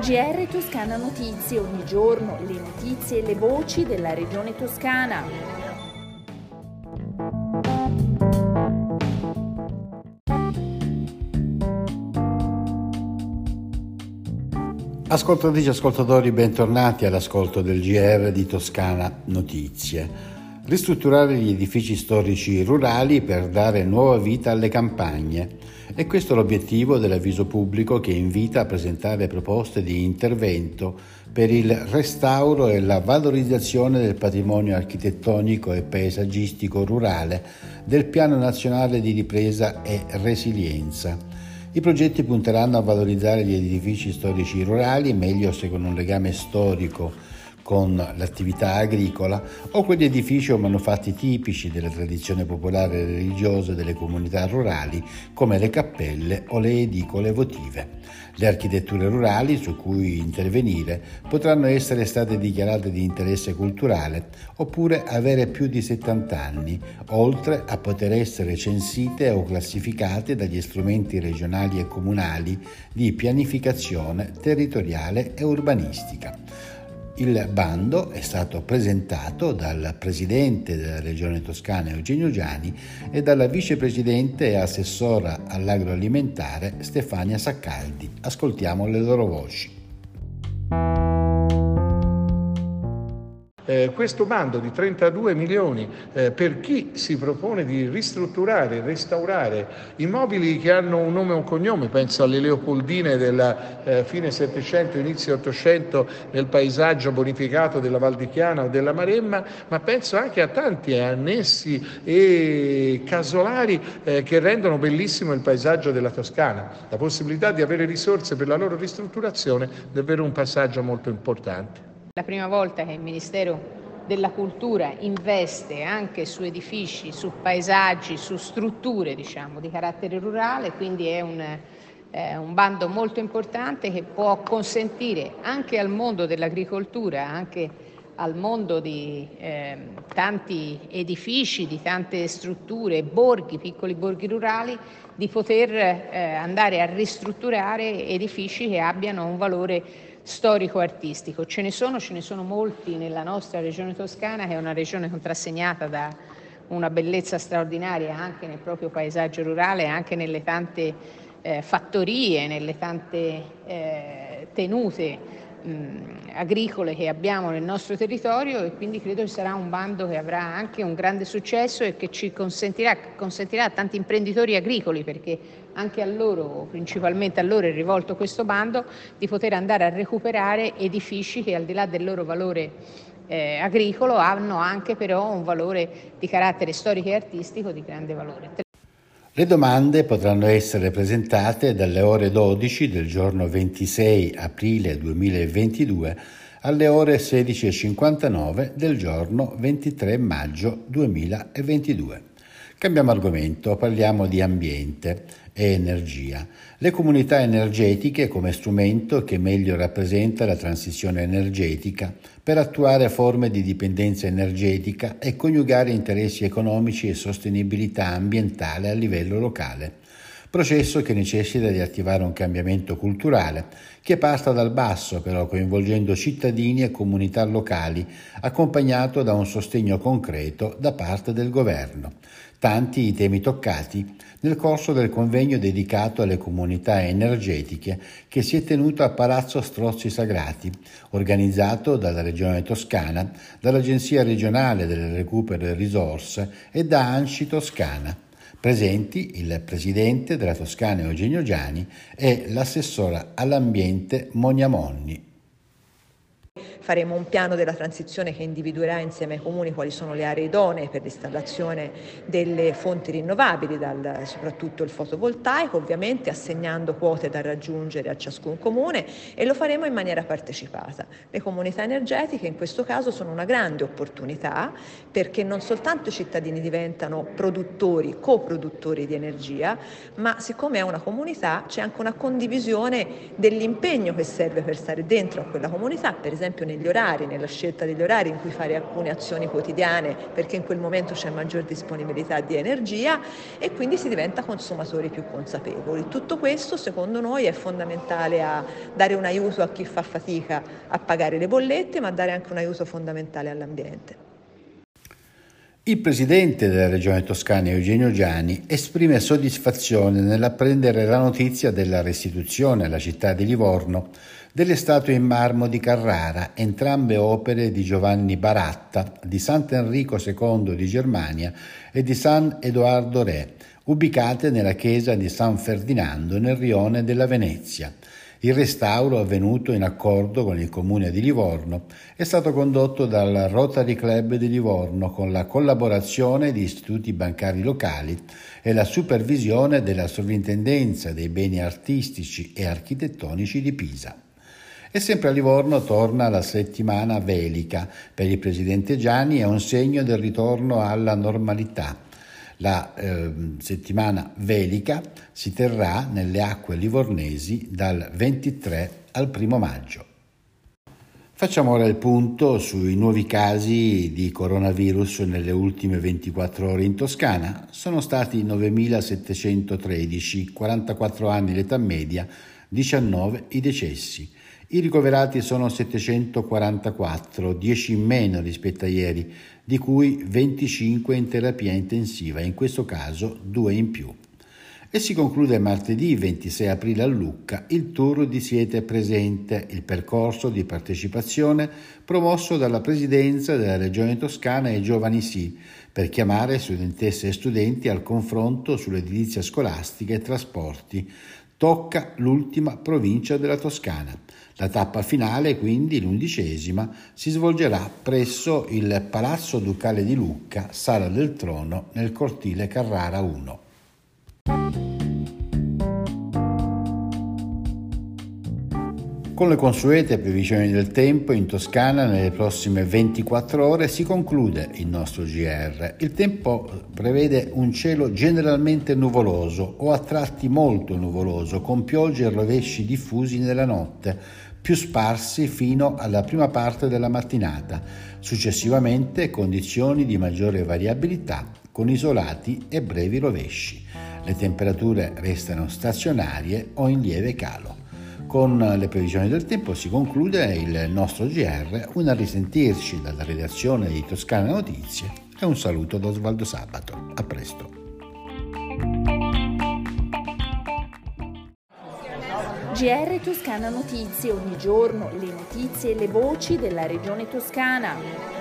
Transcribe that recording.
GR Toscana Notizie, ogni giorno le notizie e le voci della regione toscana. Ascoltatrici e ascoltatori, bentornati all'ascolto del GR di Toscana Notizie. Ristrutturare gli edifici storici rurali per dare nuova vita alle campagne. E questo è l'obiettivo dell'avviso pubblico che invita a presentare proposte di intervento per il restauro e la valorizzazione del patrimonio architettonico e paesaggistico rurale del Piano Nazionale di Ripresa e Resilienza. I progetti punteranno a valorizzare gli edifici storici rurali, meglio se con un legame storico con l'attività agricola o quegli edifici o manufatti tipici della tradizione popolare e religiosa delle comunità rurali come le cappelle o le edicole votive. Le architetture rurali su cui intervenire potranno essere state dichiarate di interesse culturale oppure avere più di 70 anni, oltre a poter essere censite o classificate dagli strumenti regionali e comunali di pianificazione territoriale e urbanistica. Il bando è stato presentato dal presidente della regione toscana Eugenio Giani e dalla vicepresidente e assessora all'agroalimentare Stefania Saccaldi. Ascoltiamo le loro voci. Eh, questo bando di 32 milioni eh, per chi si propone di ristrutturare, restaurare immobili che hanno un nome e un cognome, penso alle Leopoldine della eh, fine Settecento, inizio Ottocento nel paesaggio bonificato della Val di Chiana o della Maremma, ma penso anche a tanti annessi e casolari eh, che rendono bellissimo il paesaggio della Toscana. La possibilità di avere risorse per la loro ristrutturazione è davvero un passaggio molto importante. La prima volta che il Ministero della Cultura investe anche su edifici, su paesaggi, su strutture diciamo, di carattere rurale, quindi è un, eh, un bando molto importante che può consentire anche al mondo dell'agricoltura, anche al mondo di eh, tanti edifici, di tante strutture, borghi, piccoli borghi rurali, di poter eh, andare a ristrutturare edifici che abbiano un valore storico-artistico. Ce ne sono, ce ne sono molti nella nostra regione toscana, che è una regione contrassegnata da una bellezza straordinaria anche nel proprio paesaggio rurale, anche nelle tante eh, fattorie, nelle tante eh, tenute mh, agricole che abbiamo nel nostro territorio e quindi credo che sarà un bando che avrà anche un grande successo e che ci consentirà, consentirà a tanti imprenditori agricoli, perché anche a loro, principalmente a loro è rivolto questo bando, di poter andare a recuperare edifici che al di là del loro valore eh, agricolo hanno anche però un valore di carattere storico e artistico di grande valore. Le domande potranno essere presentate dalle ore 12 del giorno 26 aprile 2022 alle ore 16.59 del giorno 23 maggio 2022. Cambiamo argomento, parliamo di ambiente e energia. Le comunità energetiche come strumento che meglio rappresenta la transizione energetica per attuare forme di dipendenza energetica e coniugare interessi economici e sostenibilità ambientale a livello locale processo che necessita di attivare un cambiamento culturale che parta dal basso però coinvolgendo cittadini e comunità locali, accompagnato da un sostegno concreto da parte del governo. Tanti i temi toccati nel corso del convegno dedicato alle comunità energetiche che si è tenuto a Palazzo Strozzi Sagrati, organizzato dalla Regione Toscana, dall'Agenzia regionale del recupero e risorse e da Anci Toscana. Presenti il presidente della Toscana Eugenio Giani e l'assessora all'ambiente Monia Monni. Faremo un piano della transizione che individuerà insieme ai comuni quali sono le aree idonee per l'installazione delle fonti rinnovabili, dal, soprattutto il fotovoltaico, ovviamente assegnando quote da raggiungere a ciascun comune e lo faremo in maniera partecipata. Le comunità energetiche in questo caso sono una grande opportunità perché non soltanto i cittadini diventano produttori, coproduttori di energia, ma siccome è una comunità c'è anche una condivisione dell'impegno che serve per stare dentro a quella comunità, per esempio esempio negli orari, nella scelta degli orari in cui fare alcune azioni quotidiane perché in quel momento c'è maggior disponibilità di energia e quindi si diventa consumatori più consapevoli. Tutto questo secondo noi è fondamentale a dare un aiuto a chi fa fatica a pagare le bollette ma dare anche un aiuto fondamentale all'ambiente. Il presidente della regione toscana Eugenio Giani esprime soddisfazione nell'apprendere la notizia della restituzione alla città di Livorno delle statue in marmo di Carrara, entrambe opere di Giovanni Baratta, di Sant'Enrico II di Germania e di San Edoardo Re, ubicate nella chiesa di San Ferdinando nel rione della Venezia. Il restauro, avvenuto in accordo con il comune di Livorno, è stato condotto dal Rotary Club di Livorno con la collaborazione di istituti bancari locali e la supervisione della Sovrintendenza dei beni artistici e architettonici di Pisa. E sempre a Livorno torna la settimana velica. Per il presidente Gianni è un segno del ritorno alla normalità la eh, settimana velica si terrà nelle acque livornesi dal 23 al 1 maggio. Facciamo ora il punto sui nuovi casi di coronavirus nelle ultime 24 ore in Toscana. Sono stati 9.713, 44 anni l'età media, 19 i decessi. I ricoverati sono 744, 10 in meno rispetto a ieri, di cui 25 in terapia intensiva, in questo caso 2 in più. E si conclude martedì 26 aprile a Lucca il tour di Siete Presente, il percorso di partecipazione promosso dalla Presidenza della Regione Toscana e Giovani Sì, per chiamare studentesse e studenti al confronto sull'edilizia scolastica e trasporti. Tocca l'ultima provincia della Toscana. La tappa finale, quindi l'undicesima, si svolgerà presso il Palazzo Ducale di Lucca, Sala del Trono, nel cortile Carrara 1. Con le consuete previsioni del tempo in Toscana nelle prossime 24 ore si conclude il nostro GR. Il tempo prevede un cielo generalmente nuvoloso o a tratti molto nuvoloso con piogge e rovesci diffusi nella notte più sparsi fino alla prima parte della mattinata, successivamente condizioni di maggiore variabilità con isolati e brevi rovesci. Le temperature restano stazionarie o in lieve calo. Con le previsioni del tempo si conclude il nostro GR, un risentirci dalla redazione di Toscana Notizie e un saluto da Osvaldo Sabato. A presto. GR Toscana Notizie, ogni giorno le notizie e le voci della regione toscana.